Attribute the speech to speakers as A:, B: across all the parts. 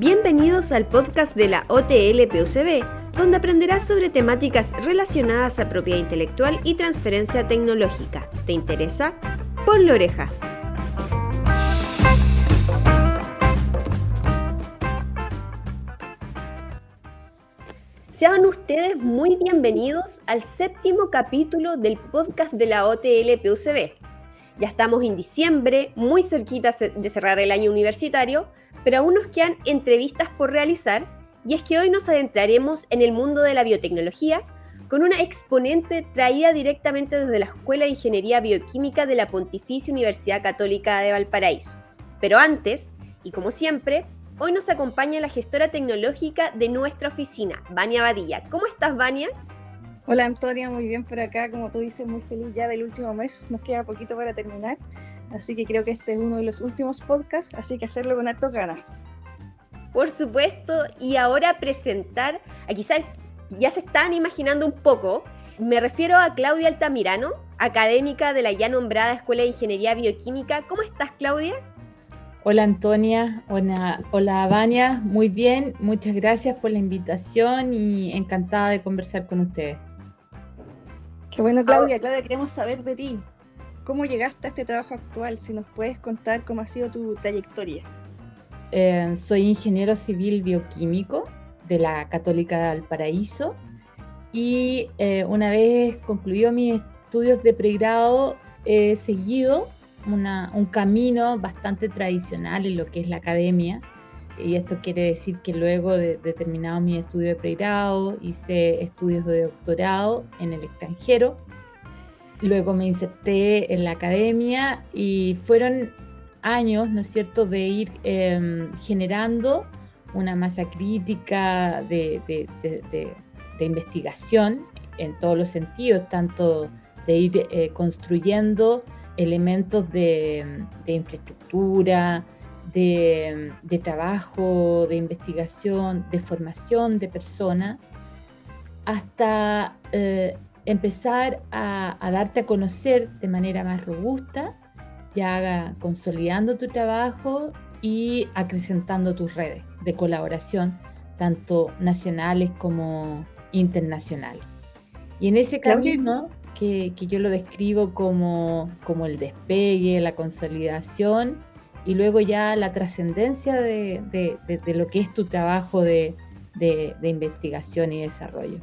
A: Bienvenidos al podcast de la OTL PUCB, donde aprenderás sobre temáticas relacionadas a propiedad intelectual y transferencia tecnológica. ¿Te interesa? Ponle oreja. Sean ustedes muy bienvenidos al séptimo capítulo del podcast de la OTL PUCB. Ya estamos en diciembre, muy cerquita de cerrar el año universitario, pero aún nos quedan entrevistas por realizar y es que hoy nos adentraremos en el mundo de la biotecnología con una exponente traída directamente desde la Escuela de Ingeniería Bioquímica de la Pontificia Universidad Católica de Valparaíso. Pero antes, y como siempre, hoy nos acompaña la gestora tecnológica de nuestra oficina, Vania Badilla. ¿Cómo estás, Vania?
B: Hola Antonia, muy bien por acá, como tú dices, muy feliz ya del último mes, nos queda poquito para terminar, así que creo que este es uno de los últimos podcasts, así que hacerlo con hartos ganas.
A: Por supuesto, y ahora presentar, a quizás ya se están imaginando un poco, me refiero a Claudia Altamirano, académica de la ya nombrada Escuela de Ingeniería Bioquímica. ¿Cómo estás, Claudia?
C: Hola Antonia, hola, hola Vania, muy bien, muchas gracias por la invitación y encantada de conversar con ustedes.
B: Qué bueno, Claudia. Claudia, queremos saber de ti. ¿Cómo llegaste a este trabajo actual? Si nos puedes contar cómo ha sido tu trayectoria.
C: Eh, soy ingeniero civil bioquímico de la Católica de Valparaíso y eh, una vez concluido mis estudios de pregrado he seguido un camino bastante tradicional en lo que es la academia y esto quiere decir que luego de, terminado mi estudio de pregrado, hice estudios de doctorado en el extranjero. Luego me inserté en la academia y fueron años, ¿no es cierto?, de ir em, generando una masa crítica de, investigación en todos los sentidos, tanto de ir eh, construyendo elementos de infraestructura, de, trabajo, de investigación, de formación de personas, hasta eh, empezar a, darte a conocer de manera más robusta, ya consolidando tu trabajo y acrecentando tus redes de colaboración, tanto nacionales como internacionales. Y en ese camino, que, que yo lo describo como, como el despegue, la consolidación, y luego ya la trascendencia de, lo que es tu trabajo de, investigación y desarrollo.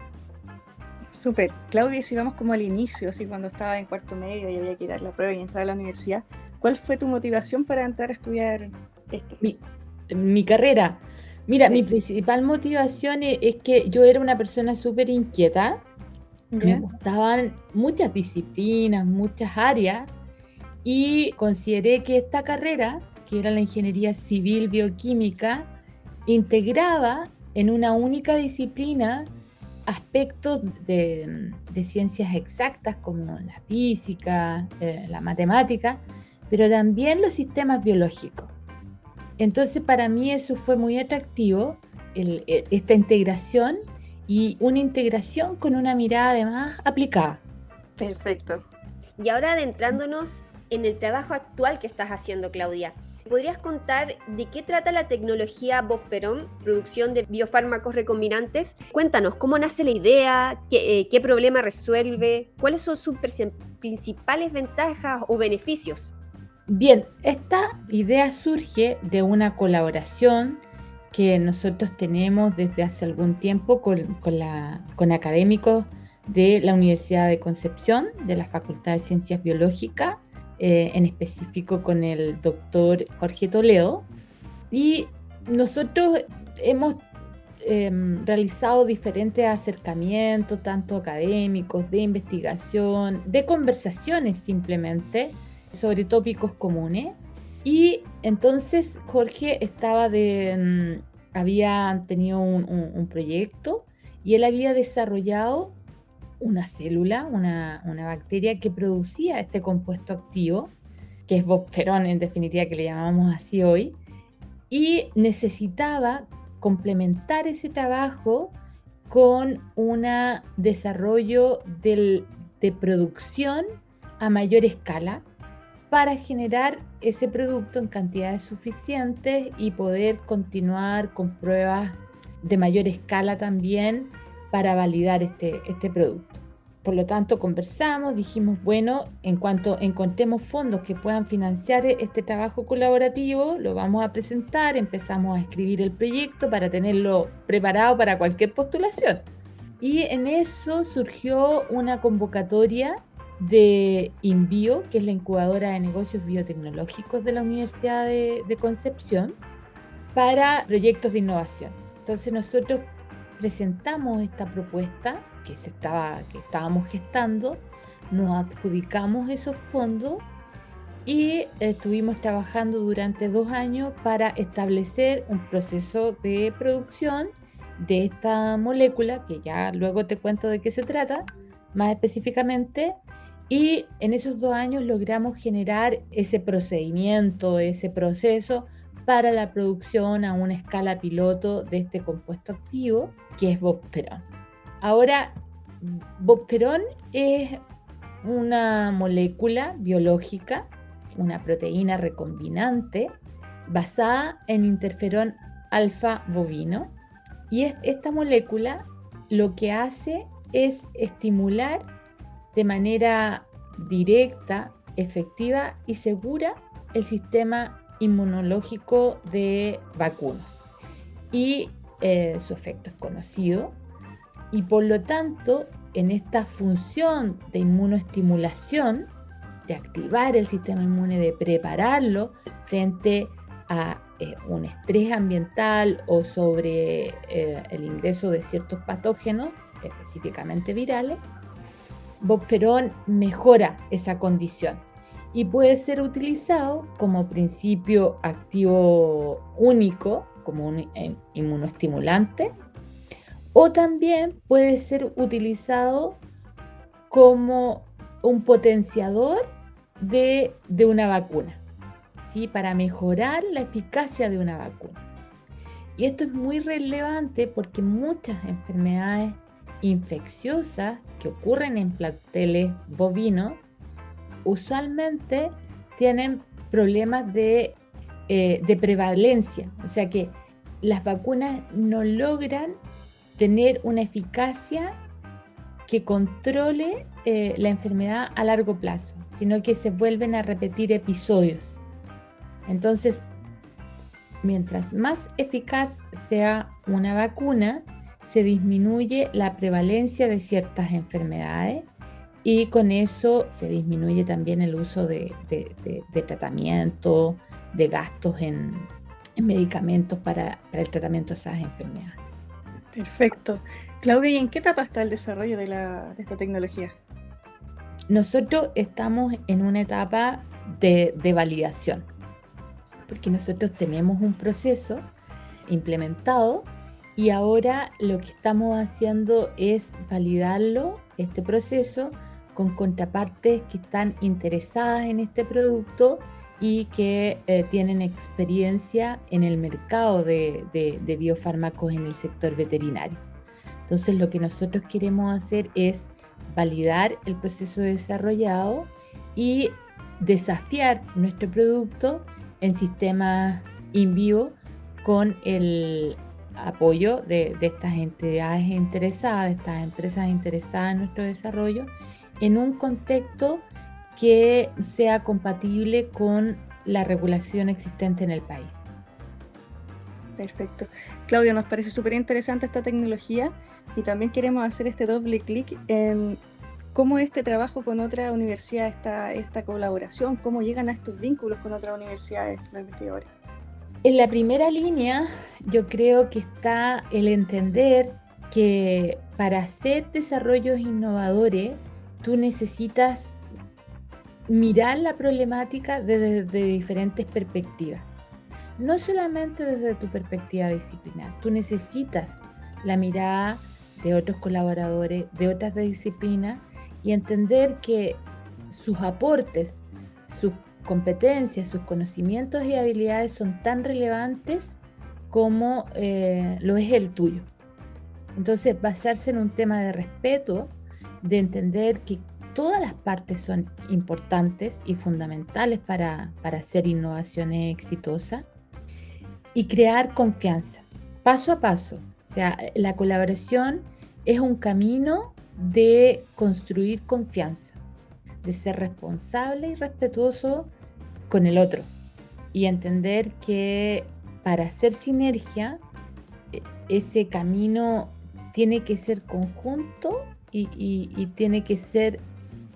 B: Súper. Claudia, si vamos como al inicio, así cuando estaba en cuarto medio y había que dar la prueba y entrar a la universidad, ¿cuál fue tu motivación para entrar a estudiar esto?
C: Mi, carrera. Mira, mi principal motivación es, es, que yo era una persona súper inquieta. Me gustaban muchas disciplinas, muchas áreas y consideré que esta carrera que era la ingeniería civil bioquímica, integraba en una única disciplina aspectos de, ciencias exactas como la física, eh, la matemática, pero también los sistemas biológicos. Entonces para mí eso fue muy atractivo, esta integración y una integración con una mirada además aplicada.
A: Perfecto. Y ahora adentrándonos en el trabajo actual que estás haciendo, Claudia. ¿Podrías contar de qué trata la tecnología Bosferón, producción de biofármacos recombinantes? Cuéntanos, ¿cómo nace la idea? ¿Qué, eh, problema resuelve? ¿Cuáles son sus principales ventajas o beneficios?
C: Bien, esta idea surge de una colaboración que nosotros tenemos desde hace algún tiempo con, con académicos de la Universidad de Concepción, de la Facultad de Ciencias Biológicas eh, en específico con el doctor Jorge Toledo. Y nosotros hemos em, realizado diferentes acercamientos, tanto académicos, de investigación, de conversaciones simplemente, sobre tópicos comunes. Y entonces Jorge estaba de, em, había tenido un proyecto y él había desarrollado una célula, una, bacteria que producía este compuesto activo, que es bosferón en definitiva, que le llamamos así hoy, y necesitaba complementar ese trabajo con un desarrollo de producción a mayor escala para generar ese producto en cantidades suficientes y poder continuar con pruebas de mayor escala también para validar este, este producto. Por lo tanto, conversamos, dijimos, bueno, en cuanto encontremos fondos que puedan financiar este trabajo colaborativo, lo vamos a presentar, empezamos a escribir el proyecto para tenerlo preparado para cualquier postulación. Y en eso surgió una convocatoria de Inbio, que es la incubadora de negocios biotecnológicos de la Universidad de, de Concepción, para proyectos de innovación. Entonces nosotros presentamos esta propuesta que, se estaba, que estábamos gestando, nos adjudicamos esos fondos y estuvimos trabajando durante dos años para establecer un proceso de producción de esta molécula, que ya luego te cuento de qué se trata más específicamente, y en esos dos años logramos generar ese procedimiento, ese proceso para la producción a una escala piloto de este compuesto activo, que es bobferón. Ahora, bobferón es una molécula biológica, una proteína recombinante basada en interferón alfa bovino. Y esta molécula lo que hace es estimular de manera directa, efectiva y segura el sistema inmunológico de vacunos. Y eh, su efecto es conocido. Y por lo tanto, en esta función de inmunoestimulación, de activar el sistema inmune, de prepararlo frente a eh, un estrés ambiental o sobre eh, el ingreso de ciertos patógenos, específicamente virales, Bobferón mejora esa condición y puede ser utilizado como principio activo único, como un eh, inmunoestimulante, o también puede ser utilizado como un potenciador de, una vacuna, ¿sí? para mejorar la eficacia de una vacuna. Y esto es muy relevante porque muchas enfermedades infecciosas que ocurren en planteles bovinos usualmente tienen problemas de, eh, de, prevalencia, o sea que las vacunas no logran tener una eficacia que controle eh, la enfermedad a largo plazo, sino que se vuelven a repetir episodios. Entonces, mientras más eficaz sea una vacuna, se disminuye la prevalencia de ciertas enfermedades y con eso se disminuye también el uso de, tratamiento, de gastos en, medicamentos para, el tratamiento de esas enfermedades.
B: Perfecto. Claudia, ¿y en qué etapa está el desarrollo de, de esta tecnología?
C: Nosotros estamos en una etapa de validación, porque nosotros tenemos un proceso implementado y ahora lo que estamos haciendo es validarlo, este proceso, con contrapartes que están interesadas en este producto y que eh, tienen experiencia en el mercado de, de, biofármacos en el sector veterinario. Entonces lo que nosotros queremos hacer es validar el proceso desarrollado y desafiar nuestro producto en sistemas in vivo con el apoyo de, estas entidades interesadas, de estas empresas interesadas en nuestro desarrollo, en un contexto que sea compatible con la regulación existente en el país.
B: Perfecto. Claudia, nos parece súper interesante esta tecnología y también queremos hacer este doble clic en cómo este trabajo con otra universidad, esta, esta colaboración, cómo llegan a estos vínculos con otras universidades, los investigadores.
C: En la primera línea yo creo que está el entender que para hacer desarrollos innovadores tú necesitas mirar la problemática desde, diferentes perspectivas. No solamente desde tu perspectiva disciplinar, tú necesitas la mirada de otros colaboradores, de otras disciplinas y entender que sus aportes, sus competencias, sus conocimientos y habilidades son tan relevantes como eh, lo es el tuyo. Entonces, basarse en un tema de respeto, de entender que todas las partes son importantes y fundamentales para, para hacer innovaciones exitosas y crear confianza, paso a paso. O sea, la colaboración es un camino de construir confianza, de ser responsable y respetuoso con el otro y entender que para hacer sinergia, e, ese camino tiene que ser conjunto y, tiene que ser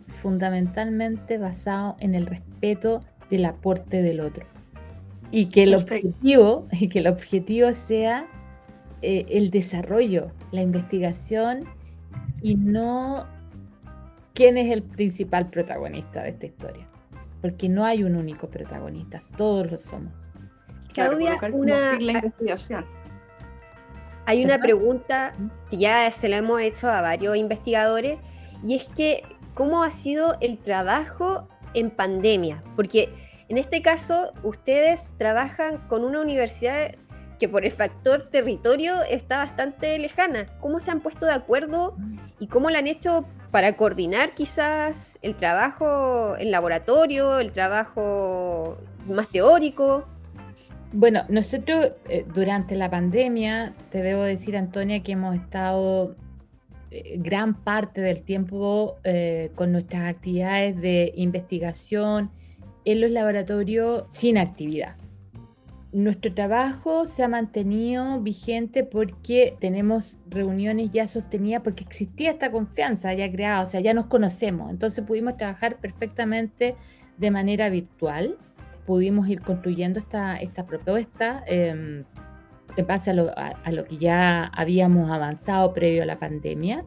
C: fundamentalmente basado en el respeto del aporte del otro. Y que el objetivo, y que el objetivo sea eh, el desarrollo, la investigación y no quién es el principal protagonista de esta historia. Porque no hay un único protagonista, todos lo somos.
A: Claudia, una, hay una pregunta que ya se la hemos hecho a varios investigadores y es que, ¿cómo ha sido el trabajo en pandemia? Porque en este caso, ustedes trabajan con una universidad que por el factor territorio está bastante lejana. ¿Cómo se han puesto de acuerdo y cómo lo han hecho para coordinar quizás el trabajo en laboratorio, el trabajo más teórico?
C: Bueno, nosotros eh, durante la pandemia, te debo decir, Antonia, que hemos estado eh, gran parte del tiempo eh, con nuestras actividades de investigación en los laboratorios sin actividad. Nuestro trabajo se ha mantenido vigente porque tenemos reuniones ya sostenidas, porque existía esta confianza ya creada, o sea, ya nos conocemos, entonces pudimos trabajar perfectamente de manera virtual, pudimos ir construyendo esta, esta propuesta eh, en base a lo, a lo que ya habíamos avanzado previo a la pandemia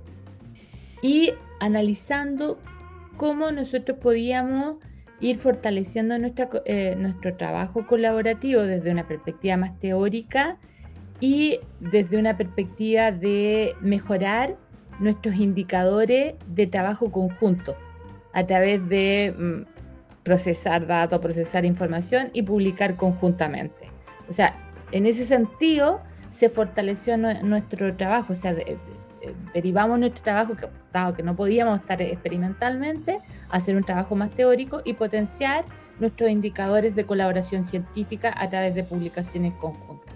C: y analizando cómo nosotros podíamos ir fortaleciendo eh, nuestro trabajo colaborativo desde una perspectiva más teórica y desde una perspectiva de mejorar nuestros indicadores de trabajo conjunto a través de mm, procesar datos, procesar información y publicar conjuntamente. O sea, en ese sentido se fortaleció nuestro trabajo, o sea, derivamos nuestro trabajo, que, dado que no podíamos estar experimentalmente, hacer un trabajo más teórico y potenciar nuestros indicadores de colaboración científica a través de publicaciones conjuntas.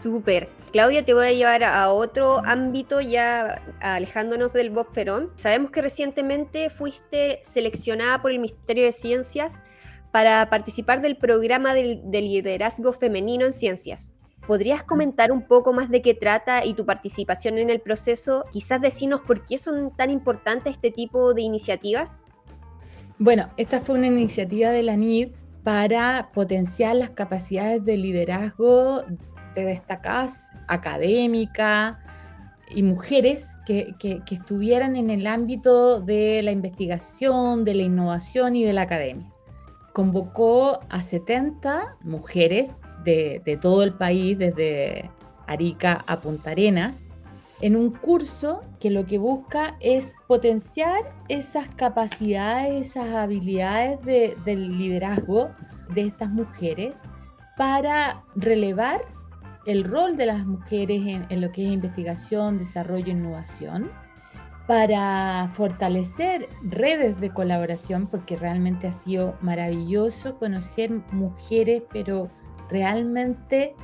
A: Súper. Claudia, te voy a llevar a otro ámbito ya alejándonos del Bob Ferón. Sabemos que recientemente fuiste seleccionada por el Ministerio de Ciencias para participar del programa de liderazgo femenino en ciencias. ¿Podrías comentar un poco más de qué trata y tu participación en el proceso? Quizás decirnos por qué son tan importantes este tipo de iniciativas.
C: Bueno, esta fue una iniciativa de la NID para potenciar las capacidades de liderazgo de destacadas académicas y mujeres que, que, estuvieran en el ámbito de la investigación, de la innovación y de la academia. Convocó a 70 mujeres de, todo el país, desde Arica a Punta Arenas, en un curso que lo que busca es potenciar esas capacidades, esas habilidades de, del liderazgo de estas mujeres para relevar el rol de las mujeres en, en, lo que es investigación, desarrollo e innovación, para fortalecer redes de colaboración, porque realmente ha sido maravilloso conocer mujeres, pero realmente,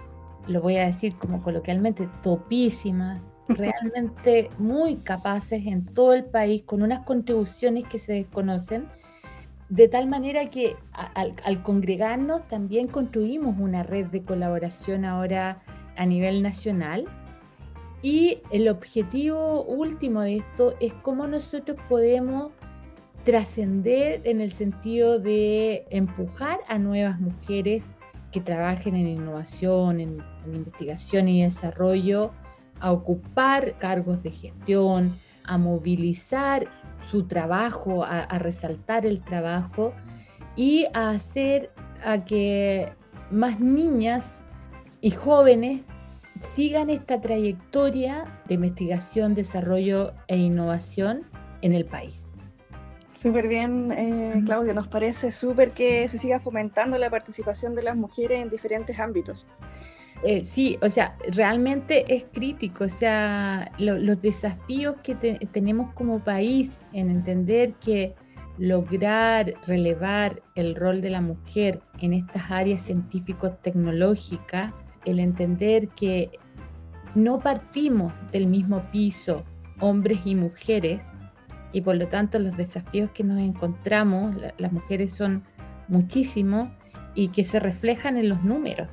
C: lo voy a decir como coloquialmente, topísimas, realmente muy capaces en todo el país, con unas contribuciones que se desconocen, de tal manera que al, congregarnos también construimos una red de colaboración ahora a nivel nacional. Y el objetivo último de esto es cómo nosotros podemos trascender en el sentido de empujar a nuevas mujeres que trabajen en innovación, en, investigación y desarrollo, a ocupar cargos de gestión, a movilizar su trabajo, a, resaltar el trabajo y a hacer a que más niñas y jóvenes sigan esta trayectoria de investigación, desarrollo e innovación en el país.
B: Súper bien, eh, Claudia. Nos parece súper que se siga fomentando la participación de las mujeres en diferentes ámbitos.
C: Eh, sí, o sea, realmente es crítico, o sea, los desafíos que tenemos como país en entender que lograr relevar el rol de la mujer en estas áreas científico-tecnológicas, el entender que no partimos del mismo piso hombres y mujeres, y por lo tanto los desafíos que nos encontramos, las mujeres son muchísimos y que se reflejan en los números.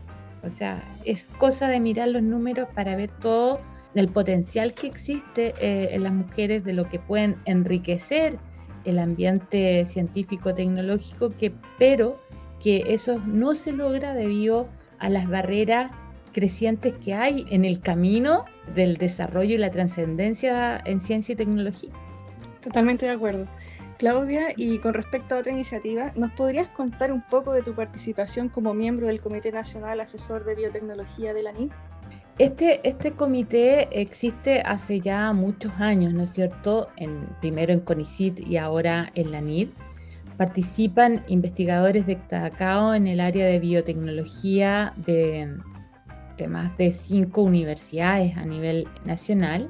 C: O sea, es cosa de mirar los números para ver todo el potencial que existe eh, en las mujeres, de lo que pueden enriquecer el ambiente científico-tecnológico, que, pero que eso no se logra debido a las barreras crecientes que hay en el camino del desarrollo y la trascendencia en ciencia y tecnología.
B: Totalmente de acuerdo. Claudia, y con respecto a otra iniciativa, ¿nos podrías contar un poco de tu participación como miembro del Comité Nacional Asesor de Biotecnología de la NIT?
C: Este, este comité existe hace ya muchos años, ¿no es cierto? En, primero en CONICIT y ahora en la NID. Participan investigadores destacados en el área de biotecnología de, de más de cinco universidades a nivel nacional.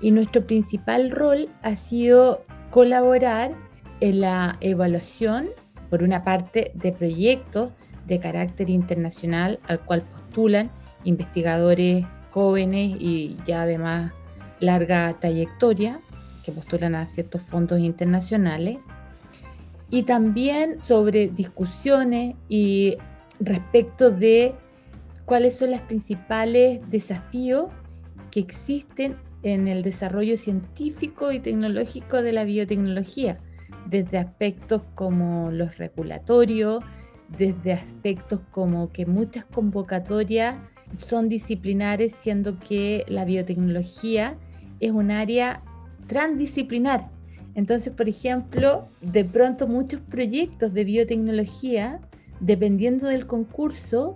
C: Y nuestro principal rol ha sido colaborar en la evaluación, por una parte, de proyectos de carácter internacional al cual postulan investigadores jóvenes y ya además larga trayectoria que postulan a ciertos fondos internacionales. Y también sobre discusiones y respecto de cuáles son los principales desafíos que existen en el desarrollo científico y tecnológico de la biotecnología, desde aspectos como los regulatorios, desde aspectos como que muchas convocatorias son disciplinares, siendo que la biotecnología es un área transdisciplinar. Entonces, por ejemplo, de pronto muchos proyectos de biotecnología, dependiendo del concurso,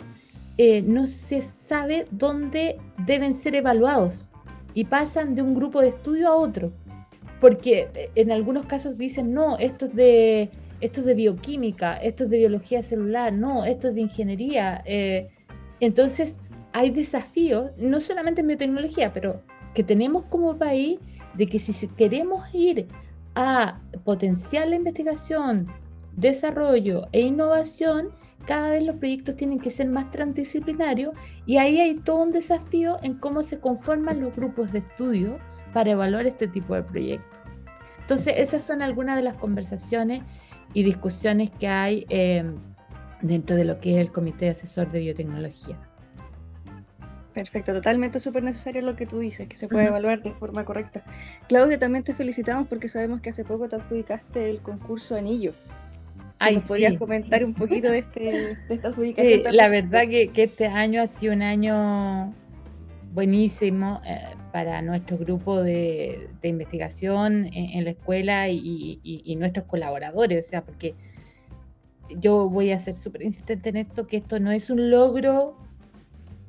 C: eh, no se sabe dónde deben ser evaluados y pasan de un grupo de estudio a otro. Porque eh, en algunos casos dicen, no, esto es de, de bioquímica, esto es de biología celular, no, esto es de ingeniería. Eh, entonces, hay desafíos, no solamente en biotecnología, pero que tenemos como país de que si queremos ir a potenciar la investigación, desarrollo e innovación, cada vez los proyectos tienen que ser más transdisciplinarios y ahí hay todo un desafío en cómo se conforman los grupos de estudio para evaluar este tipo de proyectos. Entonces, esas son algunas de las conversaciones y discusiones que hay eh, dentro de lo que es el Comité Asesor de Biotecnología.
B: Perfecto, totalmente súper necesario lo que tú dices, que se puede evaluar de forma correcta. Claudia, también te felicitamos porque sabemos que hace poco te adjudicaste el concurso Anillo. Si ¿Nos podrías comentar un poquito de, este, de esta adjudicación?
C: la verdad que, que, este año ha sido un año buenísimo eh, para nuestro grupo de, de investigación en, la escuela y, y, nuestros colaboradores, o sea, porque yo voy a ser súper insistente en esto, que esto no es un logro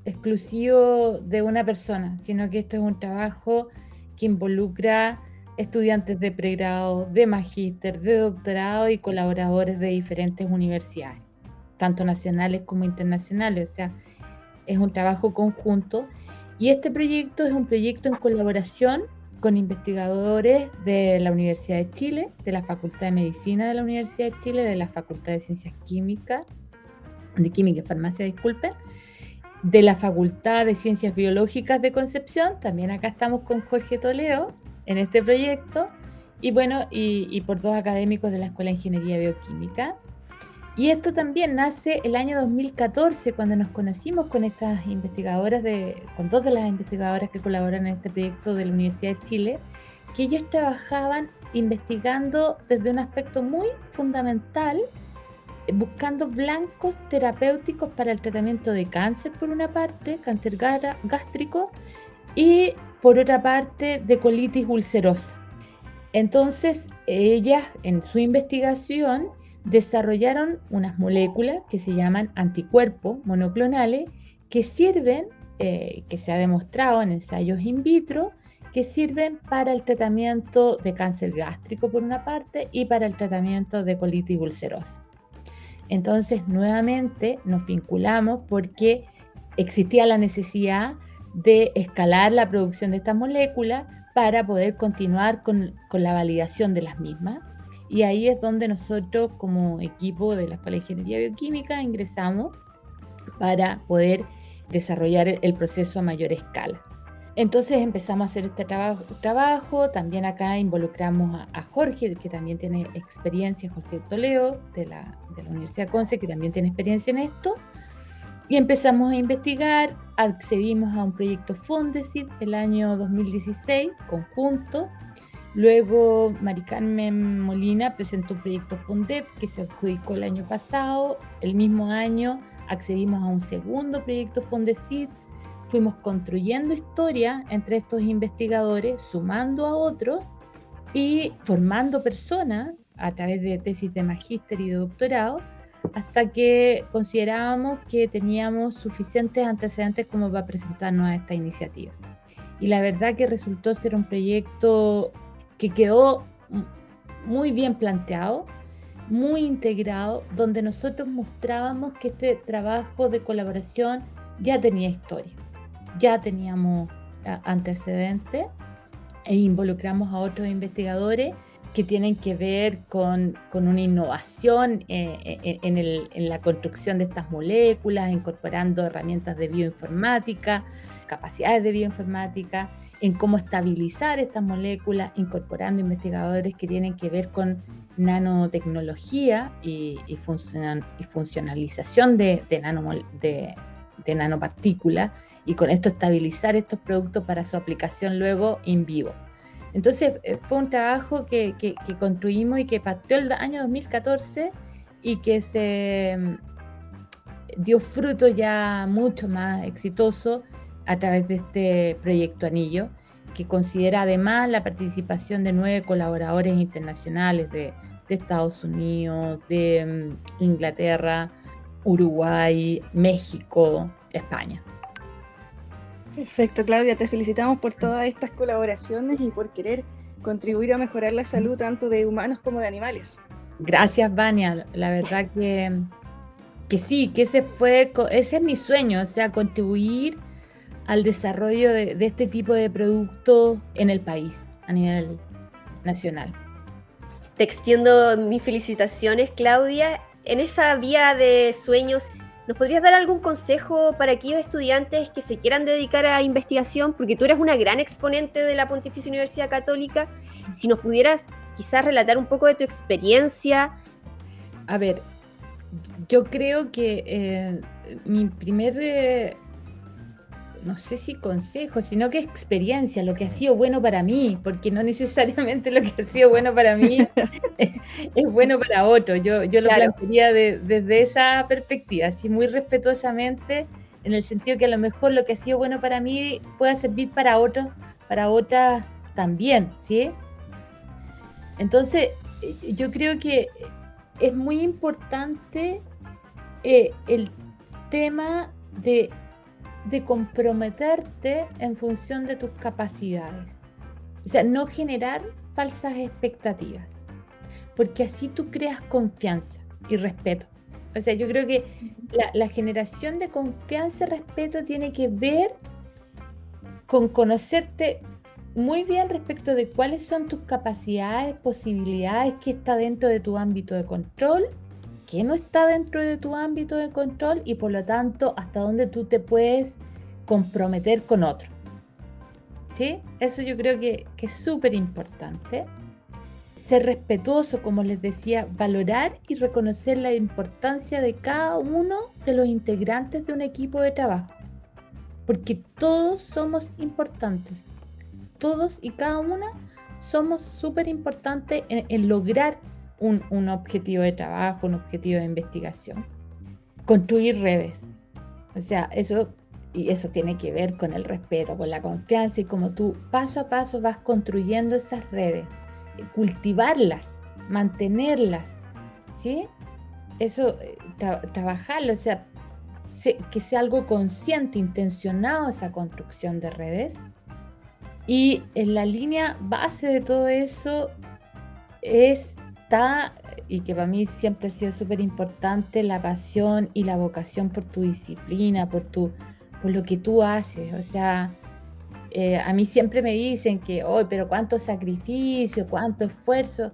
C: exclusivo de una persona, sino que esto es un trabajo que involucra estudiantes de pregrado, de magíster, de doctorado y colaboradores de diferentes universidades, tanto nacionales como internacionales. O sea, es un trabajo conjunto. Y este proyecto es un proyecto en colaboración con investigadores de la Universidad de Chile, de la Facultad de Medicina de la Universidad de Chile, de la Facultad de Ciencias Químicas, de Química y Farmacia, disculpen, de la Facultad de Ciencias Biológicas de Concepción, también acá estamos con Jorge Toledo en este proyecto, y bueno, y, por dos académicos de la Escuela de Ingeniería Bioquímica. Y esto también nace el año 2014, cuando nos conocimos con estas investigadoras, de, con dos de las investigadoras que colaboran en este proyecto de la Universidad de Chile, que ellos trabajaban investigando desde un aspecto muy fundamental buscando blancos terapéuticos para el tratamiento de cáncer por una parte, cáncer gástrico, y por otra parte de colitis ulcerosa. Entonces, ellas en su investigación desarrollaron unas moléculas que se llaman anticuerpos monoclonales que sirven, eh, que se ha demostrado en ensayos in vitro, que sirven para el tratamiento de cáncer gástrico por una parte y para el tratamiento de colitis ulcerosa. Entonces, nuevamente nos vinculamos porque existía la necesidad de escalar la producción de estas moléculas para poder continuar con, la validación de las mismas. Y ahí es donde nosotros como equipo de la Escuela de Ingeniería Bioquímica ingresamos para poder desarrollar el proceso a mayor escala. Entonces empezamos a hacer este trabajo, también acá involucramos a, Jorge, que también tiene experiencia, Jorge Toledo, de la, de la Universidad Conce, que también tiene experiencia en esto, y empezamos a investigar, accedimos a un proyecto Fondesit el año 2016, conjunto, luego Mari Carmen Molina presentó un proyecto Fondef que se adjudicó el año pasado, el mismo año accedimos a un segundo proyecto Fondesit fuimos construyendo historia entre estos investigadores, sumando a otros y formando personas a través de tesis de magíster y de doctorado, hasta que considerábamos que teníamos suficientes antecedentes como para presentarnos a esta iniciativa. Y la verdad que resultó ser un proyecto que quedó muy bien planteado, muy integrado, donde nosotros mostrábamos que este trabajo de colaboración ya tenía historia ya teníamos antecedentes e involucramos a otros investigadores que tienen que ver con, una innovación eh, eh, en, la construcción de estas moléculas, incorporando herramientas de bioinformática, capacidades de bioinformática, en cómo estabilizar estas moléculas, incorporando investigadores que tienen que ver con nanotecnología y, y, funcionalización de, de, de, de nanopartículas y con esto estabilizar estos productos para su aplicación luego en vivo. Entonces eh, fue un trabajo que, construimos y que partió el año 2014 y que se mm, dio fruto ya mucho más exitoso a través de este proyecto Anillo, que considera además la participación de nueve colaboradores internacionales de, Estados Unidos, de mm, Inglaterra, Uruguay, México, España.
B: Perfecto, Claudia, te felicitamos por todas estas colaboraciones y por querer contribuir a mejorar la salud tanto de humanos como de animales.
C: Gracias, Vania. La verdad que, que sí, que ese fue, ese es mi sueño, o sea, contribuir al desarrollo de, de este tipo de productos en el país, a nivel nacional.
A: Te extiendo mis felicitaciones, Claudia. En esa vía de sueños ¿Nos podrías dar algún consejo para aquellos estudiantes que se quieran dedicar a investigación? Porque tú eres una gran exponente de la Pontificia Universidad Católica. Si nos pudieras quizás relatar un poco de tu experiencia.
C: A ver, yo creo que eh, mi primer eh, no sé si consejo, sino que experiencia, lo que ha sido bueno para mí, porque no necesariamente lo que ha sido bueno para mí es, bueno para otro. Yo, yo lo plantearía desde esa perspectiva, así muy respetuosamente, en el sentido que a lo mejor lo que ha sido bueno para mí pueda servir para otros, para otras también, ¿sí? Entonces, eh, yo creo que es muy importante eh, el tema de de comprometerte en función de tus capacidades. O sea, no generar falsas expectativas, porque así tú creas confianza y respeto. O sea, yo creo que la, generación de confianza y respeto tiene que ver con conocerte muy bien respecto de cuáles son tus capacidades, posibilidades, qué está dentro de tu ámbito de control qué no está dentro de tu ámbito de control y por lo tanto hasta dónde tú te puedes comprometer con otro. ¿Sí? Eso yo creo que, que es súper importante. Ser respetuoso, como les decía, valorar y reconocer la importancia de cada uno de los integrantes de un equipo de trabajo. Porque todos somos importantes. Todos y cada una somos súper importantes en, en lograr un, objetivo de trabajo, un objetivo de investigación. Construir redes. O sea, eso, y eso tiene que ver con el respeto, con la confianza y como tú paso a paso vas construyendo esas redes, cultivarlas, mantenerlas, ¿sí? Eso, eh, trabajarlo, o sea, que sea algo consciente, intencionado esa construcción de redes. Y en la línea base de todo eso es y que para mí siempre ha sido súper importante, la pasión y la vocación por tu disciplina, por tu, por lo que tú haces. O sea, eh, a mí siempre me dicen que, hoy, pero cuánto sacrificio, cuánto esfuerzo.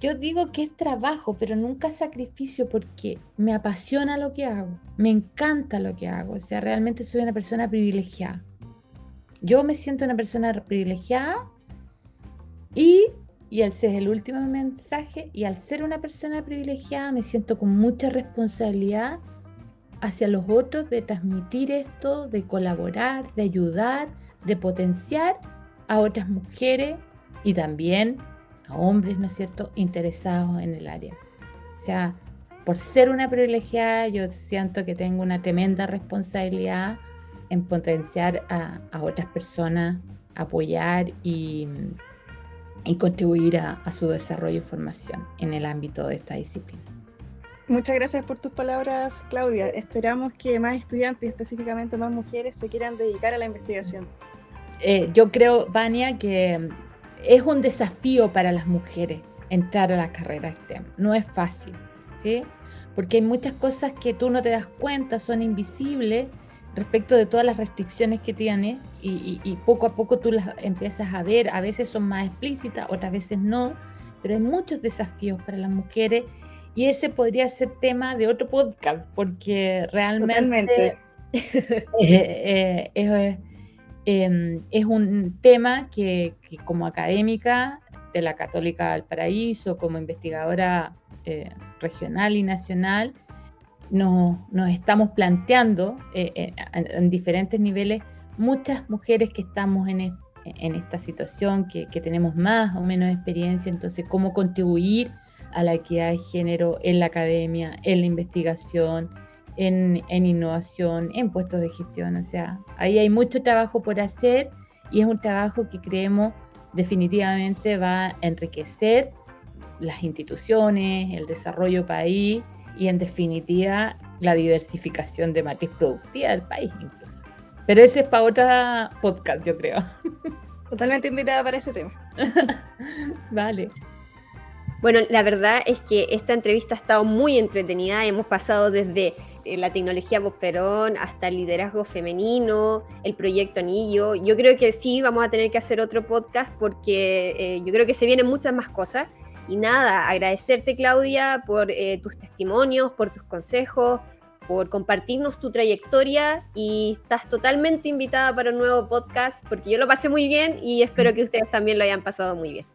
C: Yo digo que es trabajo, pero nunca sacrificio porque me apasiona lo que hago, me encanta lo que hago. O sea, realmente soy una persona privilegiada. Yo me siento una persona privilegiada y, y ese es el último mensaje, y al ser una persona privilegiada me siento con mucha responsabilidad hacia los otros de transmitir esto, de colaborar, de ayudar, de potenciar a otras mujeres y también a hombres, ¿no es cierto?, interesados en el área. O sea, por ser una privilegiada, yo siento que tengo una tremenda responsabilidad en potenciar a, otras personas, apoyar y, contribuir a su desarrollo y formación en el ámbito de esta disciplina.
B: Muchas gracias por tus palabras, Claudia. Esperamos que más estudiantes, específicamente más mujeres, se quieran dedicar a la investigación.
C: Eh, yo creo, Vania, que es un desafío para las mujeres entrar a la carrera STEM. No es fácil, ¿sí? Porque hay muchas cosas que tú no te das cuenta, son invisibles respecto de todas las restricciones que tienes y, y poco a poco tú las empiezas a ver. A veces son más explícitas, otras veces no, pero hay muchos desafíos para las mujeres y ese podría ser tema de otro podcast, porque realmente eh, eh, em, es, un tema que, como académica de la Católica del Paraíso, como investigadora eh, regional y nacional, nos, estamos planteando en, diferentes niveles muchas mujeres que estamos en, esta situación, que, tenemos más o menos experiencia, entonces cómo contribuir a la equidad de género en la academia, en la investigación, en, innovación, en puestos de gestión. O sea, ahí hay mucho trabajo por hacer y es un trabajo que creemos definitivamente va a enriquecer las instituciones, el desarrollo país y en definitiva la diversificación de matriz productiva del país incluso. Pero ese es para otra podcast, yo creo.
B: Totalmente invitada para ese tema.
C: vale.
A: Bueno, la verdad es que esta entrevista ha estado muy entretenida. Hemos pasado desde eh, la tecnología Bosferón hasta el liderazgo femenino, el proyecto Anillo. Yo creo que sí, vamos a tener que hacer otro podcast porque eh, yo creo que se vienen muchas más cosas. Y nada, agradecerte Claudia por eh, tus testimonios, por tus consejos, por compartirnos tu trayectoria y estás totalmente invitada para un nuevo podcast porque yo lo pasé muy bien y espero que ustedes también lo hayan pasado muy bien.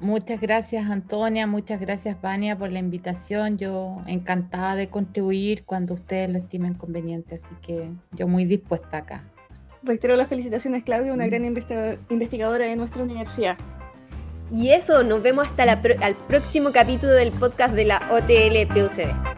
C: Muchas gracias Antonia, muchas gracias Vania por la invitación. Yo encantada de contribuir cuando ustedes lo estimen conveniente, así que yo muy dispuesta acá.
B: Reitero las felicitaciones Claudia, una mm. gran investigadora de nuestra universidad.
A: Y eso, nos vemos hasta el próximo capítulo del podcast de la OTL PUCB.